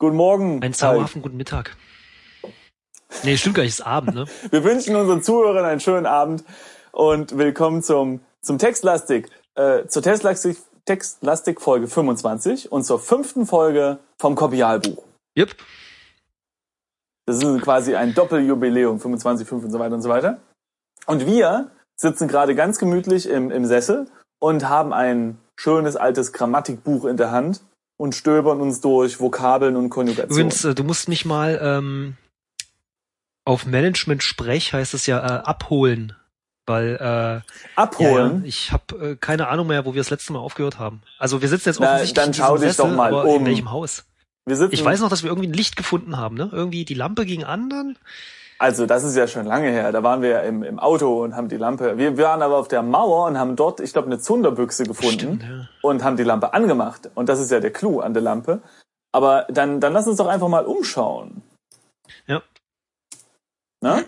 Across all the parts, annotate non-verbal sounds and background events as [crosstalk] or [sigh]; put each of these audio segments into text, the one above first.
Guten Morgen. Einen zauberhaften guten Mittag. Nee, stimmt gar nicht, es ist Abend, ne? [laughs] Wir wünschen unseren Zuhörern einen schönen Abend und willkommen zum, zum Textlastik, äh, zur Textlastik, Textlastik Folge 25 und zur fünften Folge vom Kopialbuch. Yep. Das ist quasi ein Doppeljubiläum, 25, 5 und so weiter und so weiter. Und wir sitzen gerade ganz gemütlich im, im Sessel und haben ein schönes altes Grammatikbuch in der Hand und stöbern uns durch Vokabeln und Konjugationen. Übrigens, äh, du musst mich mal ähm, auf Management-Sprech heißt es ja äh, abholen. Weil äh, abholen. Ja, ich habe äh, keine Ahnung mehr, wo wir das letzte Mal aufgehört haben. Also wir sitzen jetzt Na, offensichtlich dann in schau dich doch Sessel, mal aber um. in welchem Haus? Wir sitzen, Ich weiß noch, dass wir irgendwie ein Licht gefunden haben, ne? Irgendwie die Lampe ging an dann. Also das ist ja schon lange her. Da waren wir ja im, im Auto und haben die Lampe. Wir waren aber auf der Mauer und haben dort, ich glaube, eine Zunderbüchse gefunden Stimmt, ja. und haben die Lampe angemacht. Und das ist ja der Clou an der Lampe. Aber dann, dann lass uns doch einfach mal umschauen. Ja. Na?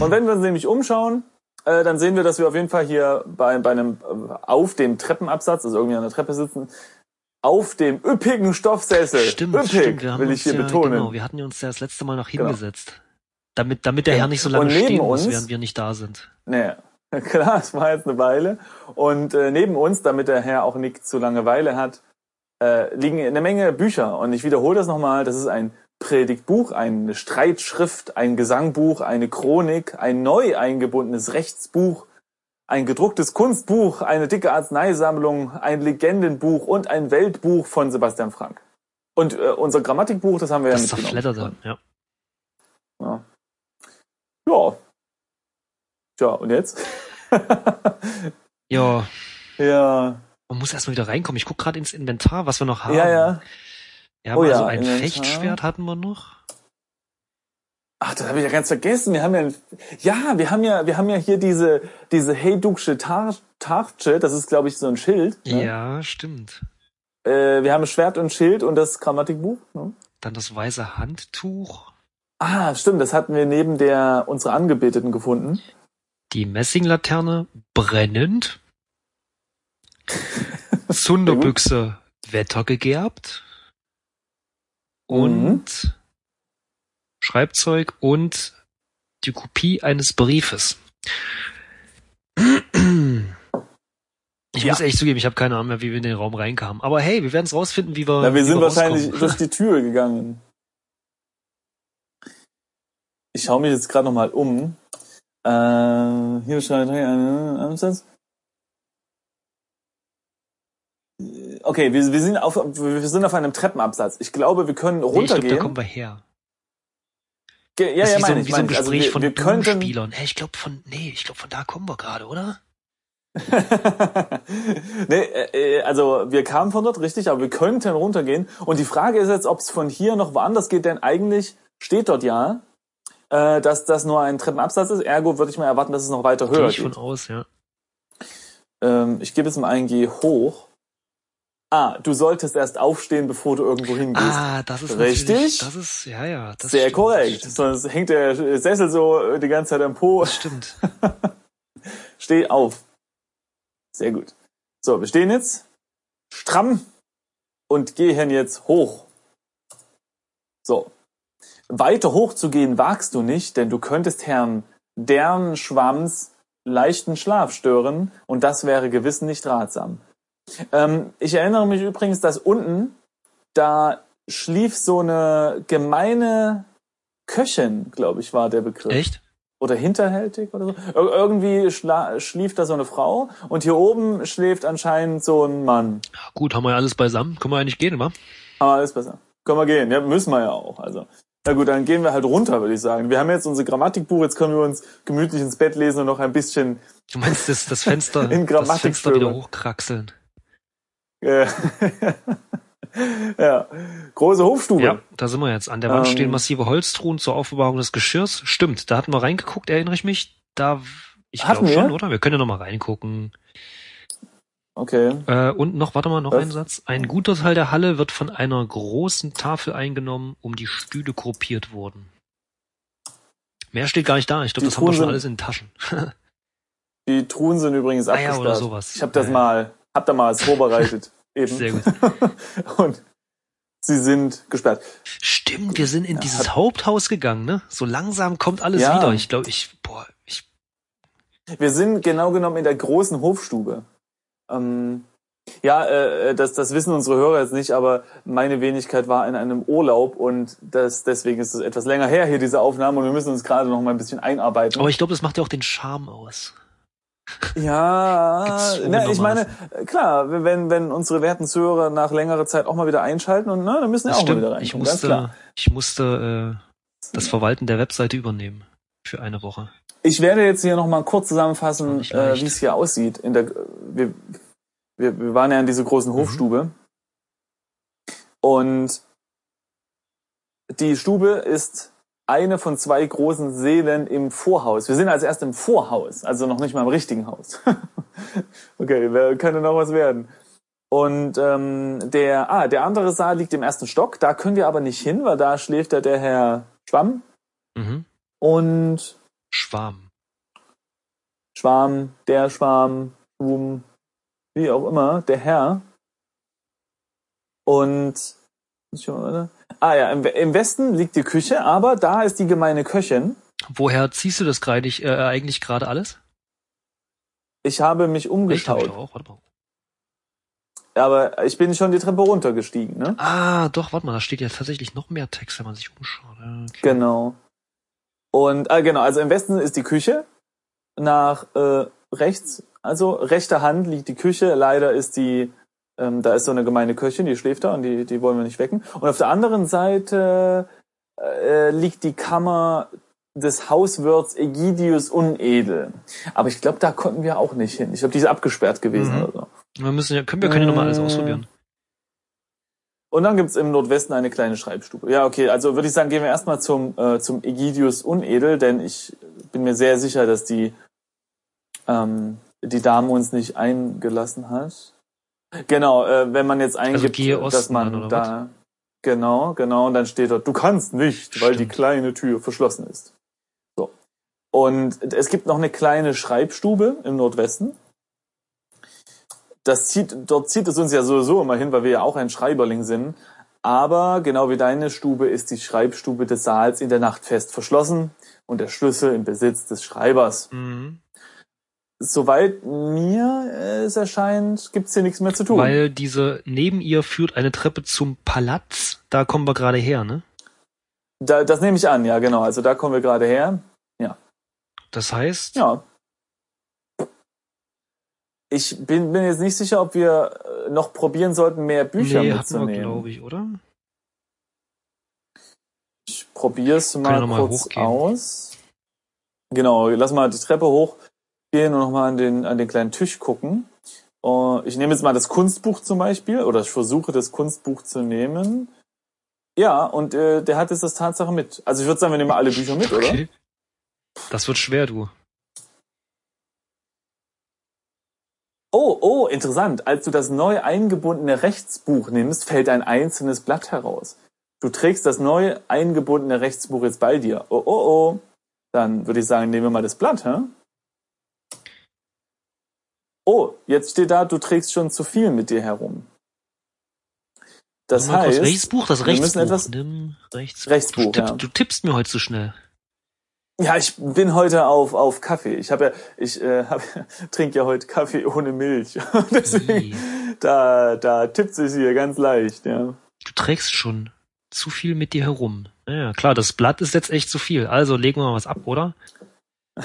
Und wenn wir uns nämlich umschauen, äh, dann sehen wir, dass wir auf jeden Fall hier bei, bei einem äh, auf dem Treppenabsatz, also irgendwie an der Treppe sitzen, auf dem üppigen Stoffsessel. Stimmt, Üppig, stimmt. Wir haben will uns ich hier ja, betonen. Genau, wir hatten uns ja das letzte Mal noch Genau. Damit, damit der Ja. Herr nicht so lange stehen muss, uns- während wir nicht da sind. Naja, [laughs] klar, es war jetzt eine Weile. Und äh, neben uns, damit der Herr auch nicht zu Langeweile hat, äh, liegen eine Menge Bücher. Und ich wiederhole das nochmal, das ist ein Predigtbuch, eine Streitschrift, ein Gesangbuch, eine Chronik, ein neu eingebundenes Rechtsbuch, ein gedrucktes Kunstbuch, eine dicke Arzneisammlung, ein Legendenbuch und ein Weltbuch von Sebastian Frank. Und äh, unser Grammatikbuch, das haben wir Das ja mitgenommen. zerfledderte, ja. Ja. Ja. Tja, und jetzt? [laughs] Ja, ja. man muss erstmal wieder reinkommen. Ich guck gerade ins Inventar, was wir noch haben. Ja, ja. Wir haben Oh ja, also ein Inventar. Fechtschwert hatten wir noch. Ach, das habe ich ja ganz vergessen. Wir haben ja, ja, wir haben ja, wir haben ja hier diese diese Heyduksche Tar Tartsche. Das ist, glaube ich, so ein Schild. Ne? Ja, stimmt. Äh, wir haben Schwert und Schild und das Grammatikbuch. Ne? Dann das weiße Handtuch, Ah, stimmt. Das hatten wir neben der unserer Angebeteten gefunden. die Messinglaterne brennend, [laughs] Zunderbüchse wettergegerbt und Schreibzeug und die Kopie eines Briefes. Ich Ja. muss echt zugeben, ich habe keine Ahnung mehr, wie wir in den Raum reinkamen. Aber hey, wir werden es rausfinden, wie wir. Na, wir sind wahrscheinlich rauskommen. durch die Tür gegangen. Ich schaue mich jetzt gerade noch mal um. Äh, hier schreibt ein Ansatz. Okay, wir, wir, sind auf, wir sind auf einem Treppenabsatz. Ich glaube, wir können Nee, ich glaube, da runtergehen. kommen wir her. Ge- ja, das ja, wie so, meine ein- ich. wie so ein. Also Gespräch wir, von wir könnten, Spielern. Hey, ich glaube von, nee, ich glaube von da kommen wir gerade, oder? [laughs] nee, äh, äh, also wir kamen von dort richtig, aber wir könnten runtergehen. Und die Frage ist jetzt, ob es von hier noch woanders geht, denn eigentlich steht dort ja, äh, dass das nur ein Treppenabsatz ist. Ergo würde ich mal erwarten, dass es noch weiter Gehe höher ich von geht. aus, ja. Ähm, ich gebe jetzt mal ein Geh hoch. Ah, du solltest erst aufstehen, bevor du irgendwo hingehst. Ah, das ist Richtig? Das ist, ja, ja. Das Sehr stimmt, korrekt. Das. Sonst hängt der Sessel so äh, die ganze Zeit am Po. Das stimmt. [laughs] Steh auf. Sehr gut. So, wir stehen jetzt stramm und gehen jetzt hoch. So. Weiter hoch zu gehen wagst du nicht, denn du könntest Herrn Dernschwamms leichten Schlaf stören und das wäre gewiss nicht ratsam. Ähm, ich erinnere mich übrigens, dass unten da schlief so eine gemeine Köchin, glaube ich, war der Begriff Echt? oder hinterhältig oder so. Ir irgendwie schlief da so eine Frau und hier oben schläft anscheinend so ein Mann. Gut, haben wir ja alles beisammen. Können wir eigentlich gehen, wa? Aber alles besser. Können wir gehen. Ja, müssen wir ja auch. Also. Na gut, dann gehen wir halt runter, würde ich sagen. Wir haben jetzt unser Grammatikbuch, jetzt können wir uns gemütlich ins Bett lesen und noch ein bisschen Du meinst das, das Fenster, [laughs] In das Fenster wieder hochkraxeln. äh, [laughs] ja. Große Hofstube. Ja, da sind wir jetzt. An der Wand Ähm. stehen massive Holztruhen zur Aufbewahrung des Geschirrs. Stimmt, da hatten wir reingeguckt, erinnere ich mich. Da, ich glaube schon, oder? Wir können ja noch mal reingucken. Okay. Äh, und noch, warte mal, noch Was? ein Satz. Ein guter Teil der Halle wird von einer großen Tafel eingenommen, um die Stühle gruppiert wurden. Mehr steht gar nicht da. Ich glaube, das haben wir Truhen schon sind- alles in Taschen. [laughs] Die Truhen sind übrigens Ah ja, abgesperrt. oder sowas. Ich habe das Ja, ja. mal, hab da mal was vorbereitet. [laughs] Eben. Sehr gut. [laughs] Und Sie sind gesperrt. Stimmt, wir sind in Ja, dieses Haupthaus gegangen, ne? So langsam kommt alles Ja. wieder. Ich glaube, ich, boah, ich, Wir sind genau genommen in der großen Hofstube. Ähm, ja, äh, das, das wissen unsere Hörer jetzt nicht, aber meine Wenigkeit war in einem Urlaub und das, deswegen ist es etwas länger her hier, diese Aufnahme, und wir müssen uns gerade noch mal ein bisschen einarbeiten. aber ich glaube, das macht ja auch den Charme aus. Ja, [laughs] na, ich meine, Gezwungenermaßen. klar, wenn, wenn unsere werten Zuhörer nach längerer Zeit auch mal wieder einschalten und na, dann müssen wir Das auch mal stimmt. wieder rein. Ich ganz musste, klar. ich musste äh, das Verwalten der Webseite übernehmen für eine Woche. Ich werde jetzt hier noch mal kurz zusammenfassen, äh, wie es hier aussieht. In der, wir, wir, wir waren ja in dieser großen Mhm. Hofstube. Und die Stube ist eine von zwei großen Sälen im Vorhaus. Wir sind also erst im Vorhaus, also noch nicht mal im richtigen Haus. [laughs] okay, wer könnte noch was werden? Und ähm, der, ah, der andere Saal liegt im ersten Stock. Da können wir aber nicht hin, weil da schläft ja der Herr Schwamm Mhm. und Schwarm. Schwarm, der Schwarm, Schwum, wie auch immer, der Herr. Und ah ja, im, Westen liegt die Küche, aber da ist die gemeine Köchin. Woher ziehst du das gerade, äh, eigentlich gerade alles? Ich habe mich ich umgeschaut, doch auch. Warte mal. aber ich bin schon die Treppe runtergestiegen, ne? Ah, doch, warte mal, da steht ja tatsächlich noch mehr Text, wenn man sich umschaut. Okay. Genau. Und ah, genau, also im Westen ist die Küche. Nach äh, rechts, also rechter Hand liegt die Küche. Leider ist die, ähm, da ist so eine gemeine Köchin, die schläft da und die, die wollen wir nicht wecken. Und auf der anderen Seite äh, liegt die Kammer des Hauswirts Egidius Unedel. Aber ich glaube, da konnten wir auch nicht hin. Ich glaube, die ist abgesperrt gewesen Mhm. oder so. Wir müssen ja, können wir können ja nochmal alles Äh, ausprobieren. Und dann gibt's im Nordwesten eine kleine Schreibstube. Ja, okay, also würde ich sagen, gehen wir erstmal zum, äh, zum Egidius Unedel, denn ich bin mir sehr sicher, dass die, ähm, die Dame uns nicht eingelassen hat. Genau, äh, wenn man jetzt eingibt, gehe äh, dass man da. Genau, genau, und dann steht dort, du kannst nicht, weil die Stimmt. kleine Tür verschlossen ist. So. Und es gibt noch eine kleine Schreibstube im Nordwesten. Das zieht, dort zieht es uns ja sowieso immer hin, weil wir ja auch ein Schreiberling sind. Aber genau wie deine Stube ist die Schreibstube des Saals in der Nacht fest verschlossen und der Schlüssel im Besitz des Schreibers. Mhm. Soweit mir es erscheint, gibt's hier nichts mehr zu tun. Weil diese, neben ihr führt eine Treppe zum Palaz, da kommen wir gerade her, ne? da, das nehme ich an, ja genau. Also da kommen wir gerade her. Das heißt, Ja. Ich bin, bin jetzt nicht sicher, ob wir äh, noch probieren sollten, mehr Bücher nee, mitzunehmen. glaube ich, oder? Ich probier's ja mal kurz hochgehen. aus. Genau, lass mal die Treppe hochgehen und nochmal an den, an den kleinen Tisch gucken. Uh, ich nehme jetzt mal das Kunstbuch zum Beispiel, oder ich versuche das Kunstbuch zu nehmen. Ja, und äh, der hat jetzt das Tatsache mit. Also ich würde sagen, wir nehmen alle Bücher mit, oder? Okay. Das wird schwer, du. Oh, oh, interessant. Als du das neu eingebundene Rechtsbuch nimmst, fällt ein einzelnes Blatt heraus. Du trägst das neu eingebundene Rechtsbuch jetzt bei dir. Oh, oh, oh. Dann würde ich sagen, nehmen wir mal das Blatt, hä? Oh, jetzt steht da, du trägst schon zu viel mit dir herum. Das kurz, heißt, welches Buch? Das wir müssen Rechtsbuch. etwas- Nimm Rechtsbuch. Rechtsbuch, du, tipp, ja. du tippst mir heute zu schnell. Ja, ich bin heute auf, auf Kaffee. Ich habe ja, ich äh, [laughs] hab, trinke ja heute Kaffee ohne Milch. [laughs] Deswegen, Ih. da, da tippt sich hier ganz leicht, ja. Du trägst schon zu viel mit dir herum. Ja, klar, das Blatt ist jetzt echt zu viel. Also legen wir mal was ab, oder? [laughs]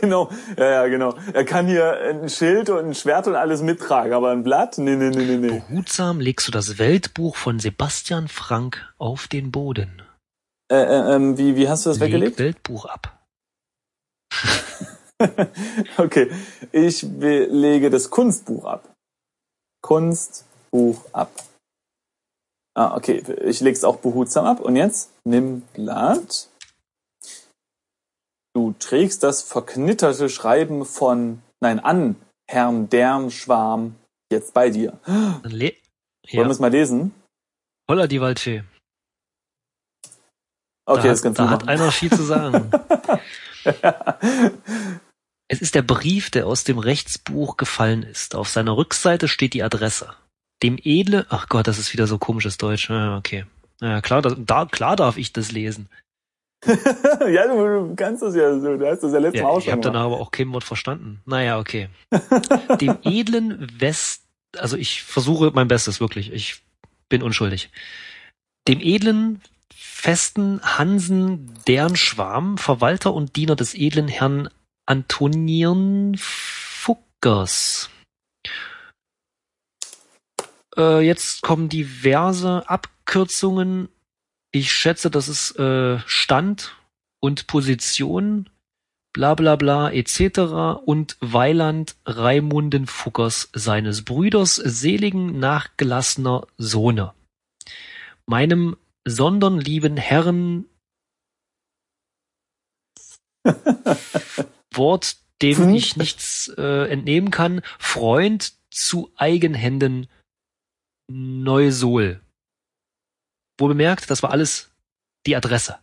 genau. Ja, ja, genau. Er kann hier ein Schild und ein Schwert und alles mittragen, aber ein Blatt? Nee, nee, nee, nee, nee. Behutsam legst du das Weltbuch von Sebastian Frank auf den Boden. Äh, äh, ähm, wie, wie hast du das Leg weggelegt? Weltbuch ab. [laughs] okay. Ich lege das Kunstbuch ab. Kunstbuch ab. Ah, okay. Ich lege es auch behutsam ab. Und jetzt nimm Blatt. Du trägst das verknitterte Schreiben von, nein, an Herrn Dernschwarm jetzt bei dir. Le Wollen ja. wir es mal lesen? Holla die Waldfee. Okay, da das hat, kannst da du hat machen. einer viel zu sagen. [laughs] Es ist der Brief, der aus dem Rechtsbuch gefallen ist. Auf seiner Rückseite steht die Adresse. dem edle, ach Gott, das ist wieder so komisches Deutsch. Ja, okay. Ja, klar, das, da, klar darf ich das lesen. [laughs] ja, du, du kannst das ja so. Du hast das ja letztes Ja, Mal auch ich habe dann gemacht. aber auch kein Wort verstanden. Naja, okay. [laughs] Dem edlen West, also ich versuche mein Bestes, wirklich. Ich bin unschuldig. Dem edlen, festen Hansen deren Schwarm, Verwalter und Diener des edlen Herrn Antonien Fuggers. Äh, jetzt kommen diverse Abkürzungen. Ich schätze, das ist äh, Stand und Position, bla bla bla etc. und Weiland Raimunden Fuggers seines Brüders seligen nachgelassener Sohne. Meinem sondern lieben Herren [laughs] Wort, dem Hm. ich nichts äh, entnehmen kann, Freund zu Eigenhänden Neusol. Wo bemerkt, das war alles die Adresse.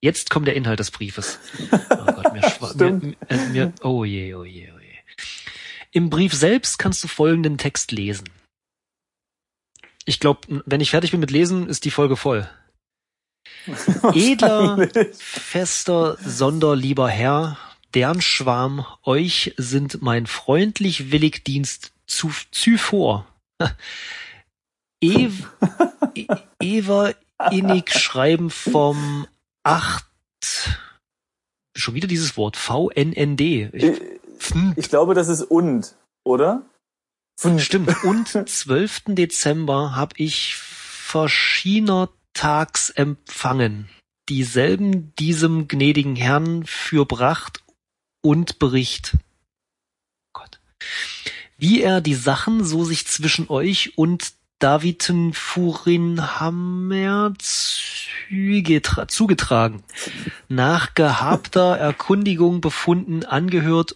Jetzt kommt der Inhalt des Briefes. Oh Gott, mir, [laughs] mir, äh, mir oh je, oh je, oh je. Im Brief selbst kannst du folgenden Text lesen. Ich glaube, wenn ich fertig bin mit Lesen, ist die Folge voll. [laughs] Edler, fester, sonderlieber Herr, deren Schwarm, euch sind mein freundlich willig Dienst zu, zuvor. [laughs] Ev, E- Ever innig schreiben vom 8, schon wieder dieses Wort, VNND. Ich, Ich, hm, ich glaube, das ist und, oder? Stimmt. Und [laughs] 12. Dezember habe ich verschiedener Tags empfangen, dieselben diesem gnädigen Herrn fürbracht und Bericht. Gott. Wie er die Sachen so sich zwischen euch und Daviten Furinhammer zugetra zugetragen, nach gehabter Erkundigung befunden, angehört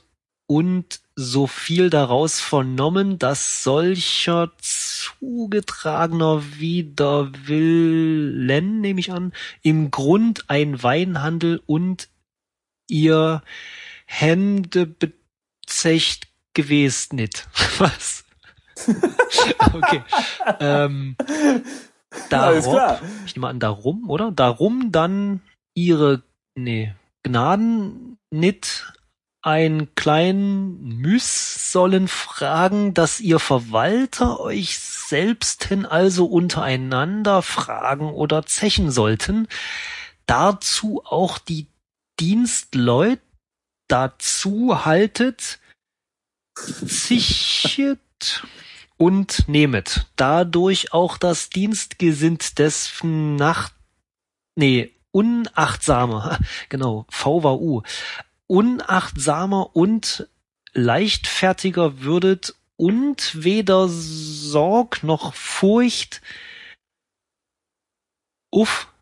und so viel daraus vernommen, dass solcher zugetragener Widerwillen, nehme ich an, im Grund ein Weinhandel und ihr Hände bezecht gewesen nicht. [laughs] Was? [laughs] okay. Ähm, klar. ich nehme an, darum, oder? Darum dann ihre, nee, Gnaden nit ein klein Müs sollen fragen, dass ihr Verwalter euch selbsten also untereinander fragen oder zechen sollten, dazu auch die Dienstleut dazu haltet, zichet und nehmet, dadurch auch das Dienstgesinnt des Nacht, nee, unachtsamer, [laughs] genau, V war U, unachtsamer und leichtfertiger würdet und weder Sorg noch Furcht uff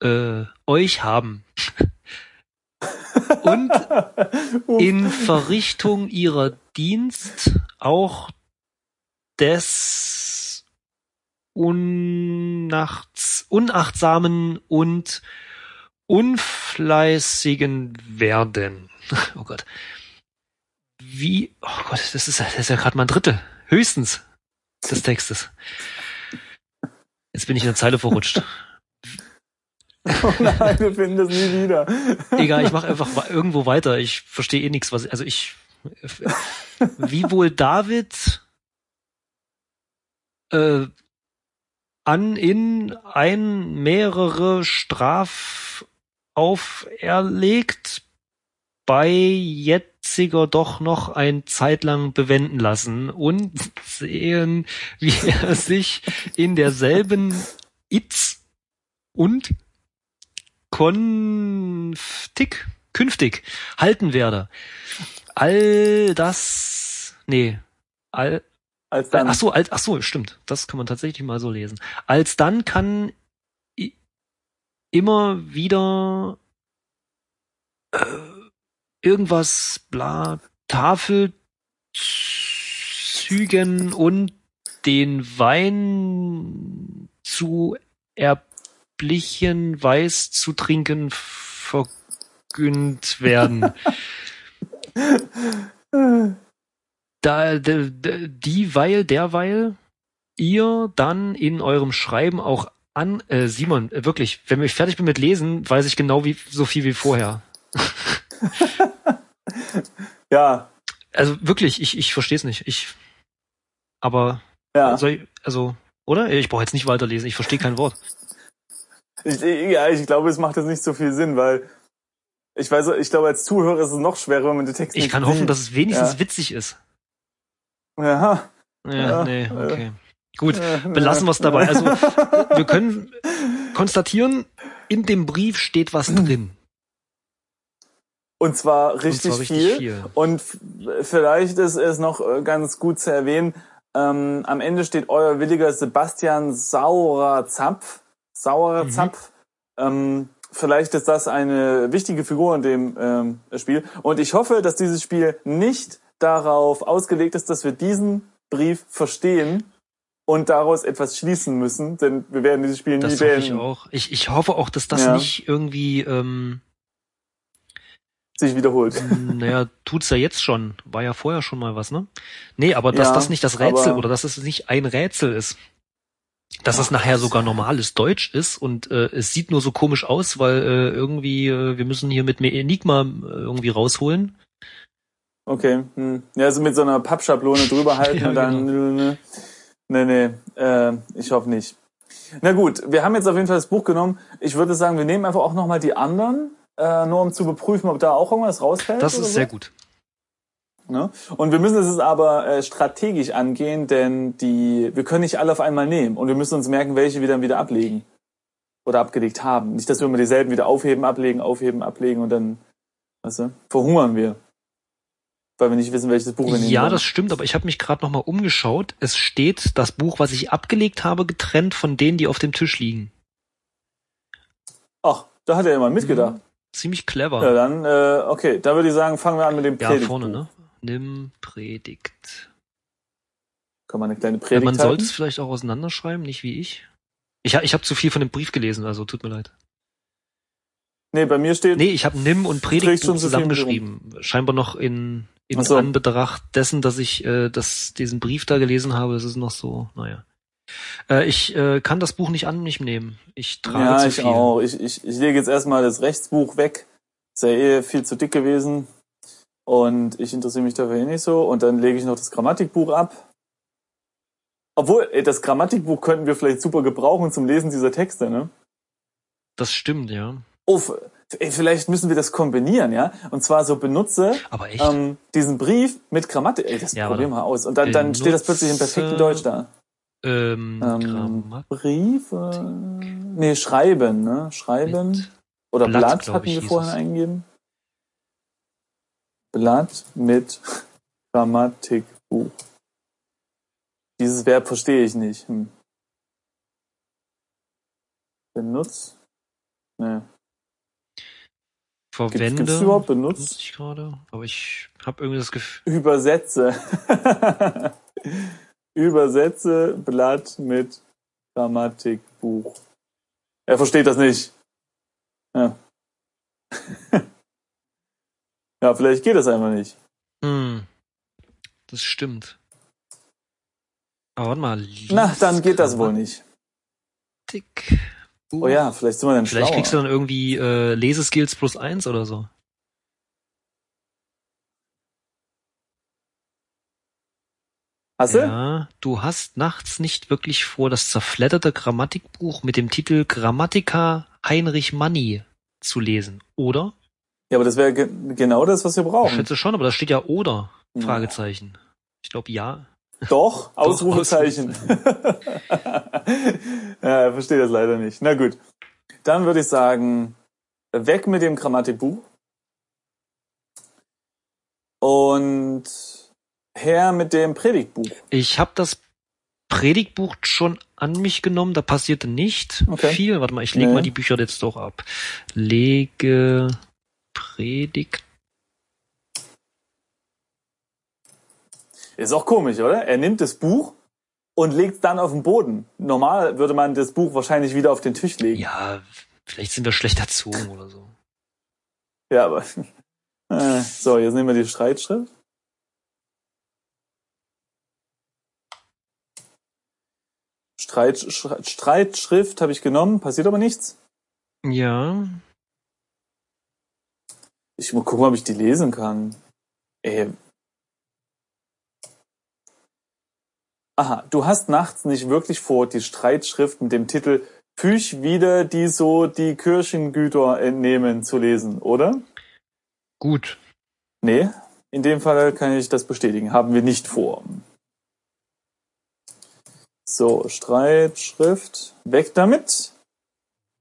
äh, euch haben. [laughs] und in Verrichtung ihrer Dienst auch des unachts, unachtsamen und unfleißigen werden. [laughs] Oh Gott. Wie, oh Gott, das ist, das ist ja gerade mal ein Drittel. Höchstens des Textes. Jetzt bin ich in der Zeile verrutscht. [laughs] Oh nein, wir finden das nie wieder. [laughs] Egal, ich mache einfach irgendwo weiter. Ich verstehe eh nichts, was also ich wie wohl David äh, an in ein mehrere Straf auferlegt bei jetziger doch noch ein Zeitlang bewenden lassen und sehen, wie [laughs] er sich in derselben Itz und konftig, künftig halten werde. All das, nee, all, Als dann. ach so, als, ach so, stimmt. Das kann man tatsächlich mal so lesen. Als dann kann immer wieder äh, irgendwas, bla, Tafelzügen und den Wein zu erblichen Weiß zu trinken vergönnt werden. [laughs] da, de, de, dieweil, derweil, ihr dann in eurem Schreiben auch an, äh, Simon, äh, wirklich, wenn ich fertig bin mit Lesen, weiß ich genau wie so viel wie vorher. [laughs] ja. Also wirklich, ich, ich verstehe es nicht. Ich, aber, ja. soll ich, also, oder? Ich brauche jetzt nicht weiterlesen, ich verstehe kein Wort. [laughs] Ich, ja, ich glaube, es macht jetzt nicht so viel Sinn, weil ich weiß, ich glaube, als Zuhörer ist es noch schwerer, wenn man die Texte Ich kann sieht. hoffen, dass es wenigstens ja. witzig ist. Ja. Ja, Ja, nee, okay. Gut, äh, belassen wir es dabei. Also, wir können konstatieren, in dem Brief steht was drin. Und zwar richtig, Und zwar richtig viel. viel. Und vielleicht ist es noch äh, ganz gut zu erwähnen, ähm, am Ende steht euer williger Sebastian Saurer Zapf. Saurer Mhm. Zapf. Ähm, vielleicht ist das eine wichtige Figur in dem ähm, Spiel. Und ich hoffe, dass dieses Spiel nicht darauf ausgelegt ist, dass wir diesen Brief verstehen und daraus etwas schließen müssen, denn wir werden dieses Spiel nie Das hoffe ich beenden. auch. Ich, ich hoffe auch, dass das Ja. nicht irgendwie, ähm, Sich wiederholt. naja, tut's ja jetzt schon. War ja vorher schon mal was, ne? Nee, aber dass Ja, das nicht das Rätsel oder dass es nicht ein Rätsel ist. Dass es nachher sogar normales Deutsch ist und äh, es sieht nur so komisch aus, weil äh, irgendwie wir müssen hier mit Enigma äh, irgendwie rausholen. Okay. Hm. Ja, also mit so einer Pappschablone drüber [laughs] halten Ja, und dann. genau. Nee, nee. Äh, ich hoffe nicht. Na gut, wir haben jetzt auf jeden Fall das Buch genommen. Ich würde sagen, wir nehmen einfach auch nochmal die anderen, äh, nur um zu beprüfen, ob da auch irgendwas rausfällt. Das ist so. sehr gut. Ne? Und wir müssen es aber äh, strategisch angehen, denn die, wir können nicht alle auf einmal nehmen und wir müssen uns merken, welche wir dann wieder ablegen oder abgelegt haben. Nicht, dass wir immer dieselben wieder aufheben, ablegen, aufheben, ablegen und dann, weißt du, verhungern wir, weil wir nicht wissen, welches Buch wir nehmen. Ja, das stimmt, aber ich habe mich gerade noch mal umgeschaut. Es steht das Buch, was ich abgelegt habe, getrennt von denen, die auf dem Tisch liegen. Ach, da hat er ja mal mitgedacht. Ziemlich clever. Ja, dann, äh, okay, da würde ich sagen, fangen wir an mit dem Ja, Predigtbuch. vorne, ne? Nimm Predigt. Kann man eine kleine Ja, Predigt man sollte es vielleicht auch auseinanderschreiben, nicht wie ich. Ich, ich habe zu viel von dem Brief gelesen, also tut mir leid. Nee, bei mir steht, Nee, ich habe Nimm und Predigt zusammengeschrieben. Scheinbar noch in, in so. Anbetracht dessen, dass ich äh, das, diesen Brief da gelesen habe, das ist noch so, naja. Äh, ich äh, kann das Buch nicht an mich nehmen. Ich trage ja, zu ich viel. auch. Ich, ich, ich lege jetzt erstmal das Rechtsbuch weg. Ist ja eh viel zu dick gewesen. Und ich interessiere mich dafür eh nicht so. Und dann lege ich noch das Grammatikbuch ab. Obwohl, ey, das Grammatikbuch könnten wir vielleicht super gebrauchen zum Lesen dieser Texte, ne? Das stimmt, ja. Oh, f- ey, vielleicht müssen wir das kombinieren, ja? Und zwar so benutze ähm, diesen Brief mit Grammatik. Ey, das Ja, probieren wir aus. Und dann, dann steht das plötzlich im perfekten Deutsch da. ähm, Ähm, Grammatik Brief? Äh, nee, schreiben, ne? Schreiben. Oder Blatt, Blatt, hatten ich, wir vorhin es. eingegeben. Blatt mit [laughs] Grammatikbuch. Dieses Verb verstehe ich nicht. Hm. Benutz? Nee. Verwende. es überhaupt benutzt? ich gerade, aber ich habe irgendwie das Gefühl. Übersetze. [laughs] Übersetze Blatt mit Grammatikbuch. Er versteht das nicht. Ja. [laughs] ja, vielleicht geht das einfach nicht. Hm, das stimmt. Aber warte mal. Na, dann geht das wohl nicht. Grammatik. Oh ja, vielleicht sind wir dann Vielleicht schlauer. kriegst du dann irgendwie äh, Leseskills plus eins oder so. Hast du? Ja, du hast nachts nicht wirklich vor, das zerfledderte Grammatikbuch mit dem Titel Grammatica Heinrich Manni zu lesen, oder? Ja, aber das wäre ge genau das, was wir Ich brauchen. schätze schon, aber da steht ja oder. Ja. Fragezeichen. Ich glaube ja. [laughs] Doch, Ausrufezeichen. [laughs] ja, er versteht das leider nicht. Na gut. Dann würde ich sagen, weg mit dem Grammatikbuch. Und her mit dem Predigtbuch. Ich habe das Predigtbuch schon an mich genommen, da passierte nicht Okay. viel. Warte mal, ich lege Nee. mal die Bücher jetzt doch ab. Lege Predigt. Ist auch komisch, oder? Er nimmt das Buch und legt es dann auf den Boden. Normal würde man das Buch wahrscheinlich wieder auf den Tisch legen. Ja, vielleicht sind wir schlecht erzogen oder so. Ja, aber. [laughs] Äh, so, jetzt nehmen wir die Streitschrift. Streit, Sch- Streitschrift habe ich genommen, passiert aber nichts. Ja. Ich muss gucken, ob ich die lesen kann. Ey. Aha, du hast nachts nicht wirklich vor, die Streitschrift mit dem Titel Püch wieder die so die Kirchengüter entnehmen zu lesen, oder? Gut. Nee, in dem Fall kann ich das bestätigen. Haben wir nicht vor. So, Streitschrift. Weg damit.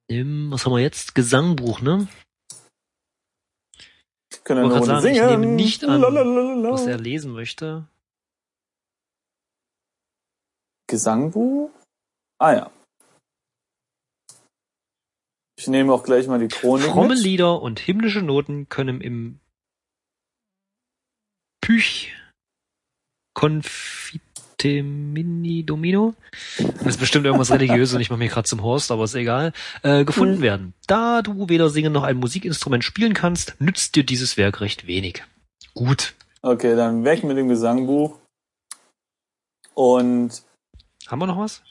Ähm, was haben wir jetzt? Gesangbuch, ne? Können Ich Runde gerade sagen, ich singen. nehme nicht an, Lalalala. Was er lesen möchte. Gesangbuch? Ah ja. Ich nehme auch gleich mal die Chronik Fromme. Lieder und himmlische Noten können im Püch Confitemini Domino, das ist bestimmt irgendwas religiöses und ich mache mir gerade zum Horst, aber ist egal, äh, gefunden Mhm. werden. Da du weder singen noch ein Musikinstrument spielen kannst, nützt dir dieses Werk recht wenig. Gut. Okay, dann weg mit dem Gesangbuch. Und Haben wir noch was?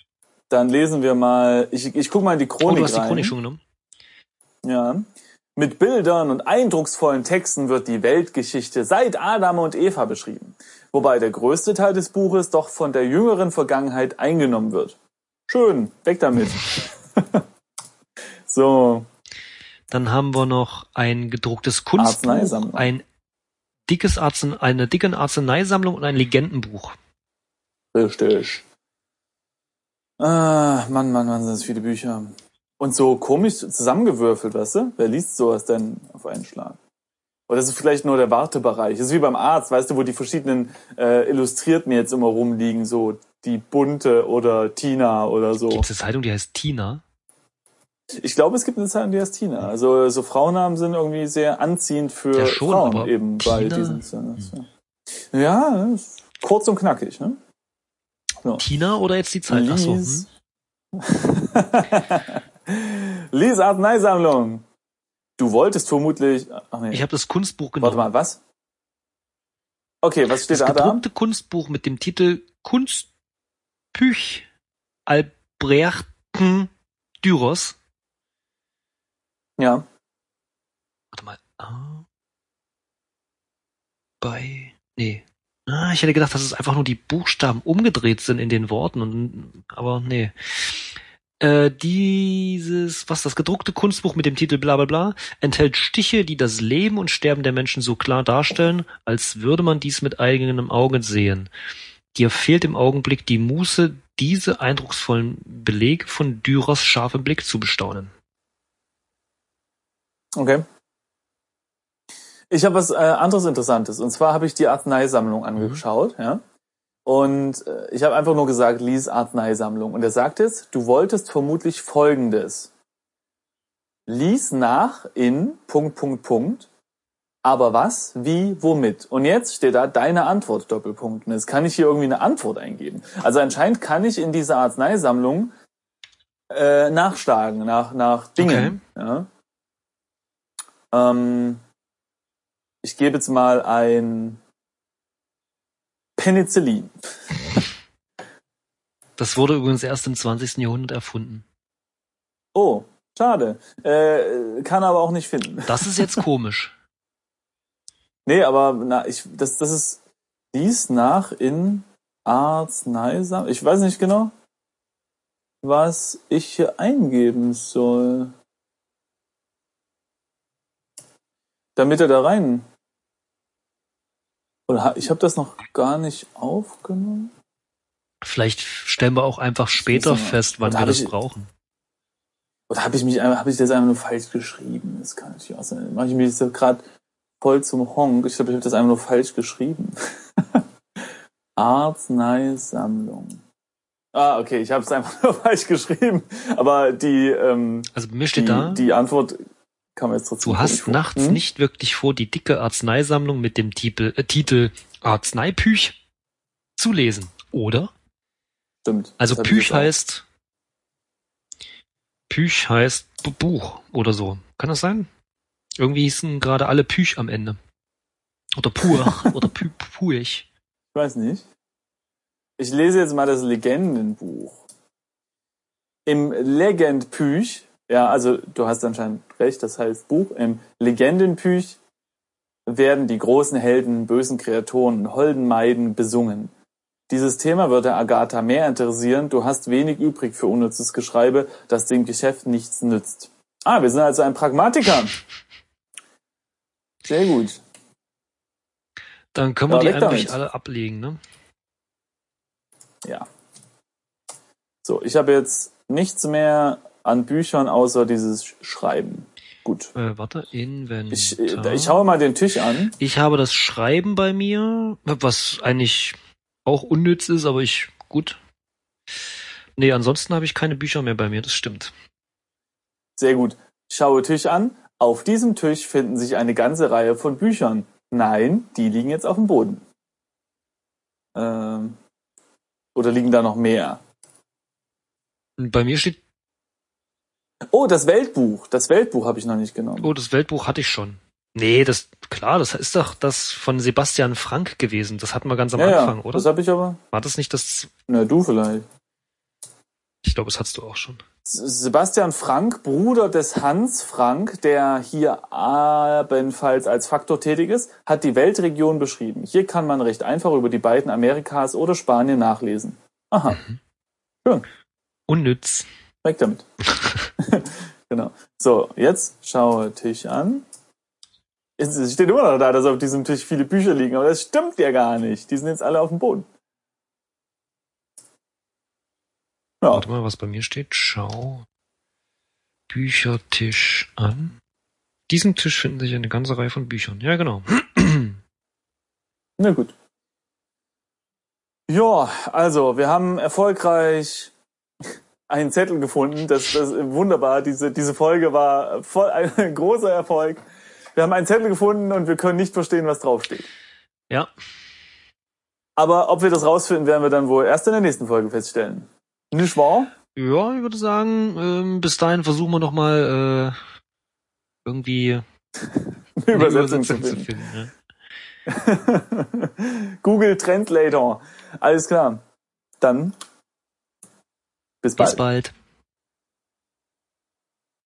dann lesen wir mal, ich, ich guck mal in die Oh, Chronik du hast die rein. Chronik schon genommen. Ja. Mit Bildern und eindrucksvollen Texten wird die Weltgeschichte seit Adam und Eva beschrieben, wobei der größte Teil des Buches doch von der jüngeren Vergangenheit eingenommen wird. Schön, weg damit. [laughs] so, Dann haben wir noch ein gedrucktes Kunstbuch, ein dickes Arzen, eine dicke Arzneisammlung und ein Legendenbuch. richtig. Ah, Mann, Mann, Mann, sind das viele Bücher. Und so komisch zusammengewürfelt, weißt du? Wer liest sowas denn auf einen Schlag? Oder ist es vielleicht nur der Wartebereich? Das ist wie beim Arzt, weißt du, wo die verschiedenen äh, Illustrierten jetzt immer rumliegen, so die Bunte oder Tina oder so. Gibt es eine Zeitung, die heißt Tina? Ich glaube, es gibt eine Zeitung, die heißt Tina. Also so Frauennamen sind irgendwie sehr anziehend für Ja, schon, Frauen eben bei Tina- diesen. Ja, ist kurz und knackig, ne? So. Tina oder jetzt die Zeit? So, Lies. hm? [laughs] Lies Arzneisammlung. Du wolltest vermutlich. Ach nee. Ich habe das Kunstbuch Warte genommen. mal, was? Okay, was steht das da da? gedruckte Kunstbuch mit dem Titel Kunstbüch Albrechten Düros. Ja. Warte mal. Ah. Bei. Nee. Ah, ich hätte gedacht, dass es einfach nur die Buchstaben umgedreht sind in den Worten und aber nee. Äh, dieses, was das gedruckte Kunstbuch mit dem Titel bla bla bla, enthält Stiche, die das Leben und Sterben der Menschen so klar darstellen, als würde man dies mit eigenem Auge sehen. Dir fehlt im Augenblick die Muße, diese eindrucksvollen Belege von Dürers scharfem Blick zu bestaunen. Okay. Ich habe was äh, anderes Interessantes. Und zwar habe ich die Arzneisammlung angeschaut, ja. Und äh, ich habe einfach nur gesagt, lies Arzneisammlung. Und er sagt jetzt, du wolltest vermutlich Folgendes. Lies nach in Punkt, Punkt, Punkt. Aber was, wie, womit? Und jetzt steht da deine Antwort, Doppelpunkt. Und jetzt kann ich hier irgendwie eine Antwort eingeben. Also anscheinend kann ich in dieser Arzneisammlung äh, nachschlagen, nach, nach Dingen. Ja. Ähm, ich gebe jetzt mal ein Penicillin. Das wurde übrigens erst im 20. Jahrhundert erfunden. Oh, schade. Äh, kann aber auch nicht finden. Das ist jetzt komisch. [laughs] Nee, aber na, ich, das, das ist dies nach in Arzneisammlung. Ich weiß nicht genau, was ich hier eingeben soll. Damit er da rein. Oder ich habe das noch gar nicht aufgenommen. Vielleicht stellen wir auch einfach später fest, wann wir das ich- brauchen. Oder habe ich mich habe ich das einfach nur falsch geschrieben? Das kann natürlich auch sein. Mache ich mich jetzt gerade voll zum Honk. Ich glaube, ich habe das einfach nur falsch geschrieben. [laughs] Arzneisammlung. Ah, okay, ich habe es einfach nur [laughs] falsch geschrieben. Aber die, ähm, Also mir die, steht da, die Antwort kam jetzt trotzdem du hast nachts Hm? nicht wirklich vor, die dicke Arzneisammlung mit dem Titel, äh, Titel Arzneipüch zu lesen, oder? Stimmt. Also Püch heißt Püch heißt Bu- Buch oder so. Kann das sein? Irgendwie hießen gerade alle Püch am Ende. Oder Pur [laughs] oder Pü Puich. Ich weiß nicht. Ich lese jetzt mal das Legendenbuch. Im Legendpüch, ja, also du hast anscheinend recht, das heißt Buch, im Legendenpüch werden die großen Helden, bösen Kreaturen und holden Maiden besungen. Dieses Thema würde Agatha mehr interessieren. Du hast wenig übrig für unnützes Geschreibe, das dem Geschäft nichts nützt. Ah, wir sind also ein Pragmatiker. Sehr gut. Dann können wir Ja, die eigentlich alle ablegen, ne? Ja. So, ich habe jetzt nichts mehr an Büchern außer dieses Sch- Schreiben. Gut. Äh, warte, Inventar. Ich, äh, ich haue mal den Tisch an. Ich habe das Schreiben bei mir, was eigentlich auch unnütz ist, aber ich, gut. Nee, ansonsten habe ich keine Bücher mehr bei mir, das stimmt. Sehr gut. Ich schaue Tisch an. Auf diesem Tisch finden sich eine ganze Reihe von Büchern. Nein, die liegen jetzt auf dem Boden. Ähm, oder liegen da noch mehr? Bei mir steht, Oh, das Weltbuch. Das Weltbuch habe ich noch nicht genommen. oh, das Weltbuch hatte ich schon. Nee, das, klar, das ist doch das von Sebastian Frank gewesen. Das hatten wir ganz am ja, Anfang, ja, oder? das habe ich aber. War das nicht das, Na, du vielleicht. ich glaube, das hattest du auch schon. Sebastian Frank, Bruder des Hans Frank, der hier ebenfalls als Faktor tätig ist, hat die Weltregion beschrieben. Hier kann man recht einfach über die beiden Amerikas oder Spanien nachlesen. Aha, Unnütz. Weg damit. [laughs] genau. So, jetzt schaue Tisch an. Es steht immer noch da, dass auf diesem Tisch viele Bücher liegen, aber das stimmt ja gar nicht. Die sind jetzt alle auf dem Boden. Ja, Warte mal, was bei mir steht. Schau Büchertisch an. Diesem Tisch finden sich eine ganze Reihe von Büchern. Ja, genau. [clears throat] Na gut. Ja, also wir haben erfolgreich einen Zettel gefunden. Das, das ist wunderbar. Diese, diese Folge war voll ein [laughs] großer Erfolg. Wir haben einen Zettel gefunden und wir können nicht verstehen, was draufsteht. Ja, Aber ob wir das rausfinden, werden wir dann wohl erst in der nächsten Folge feststellen. Nicht wahr? ja, ich würde sagen, ähm, bis dahin versuchen wir noch mal äh, irgendwie Eine [laughs] eine Übersetzung zu Übersetzung finden. ja. [laughs] Google Translator. Alles klar. Dann bis bald. Bis bald.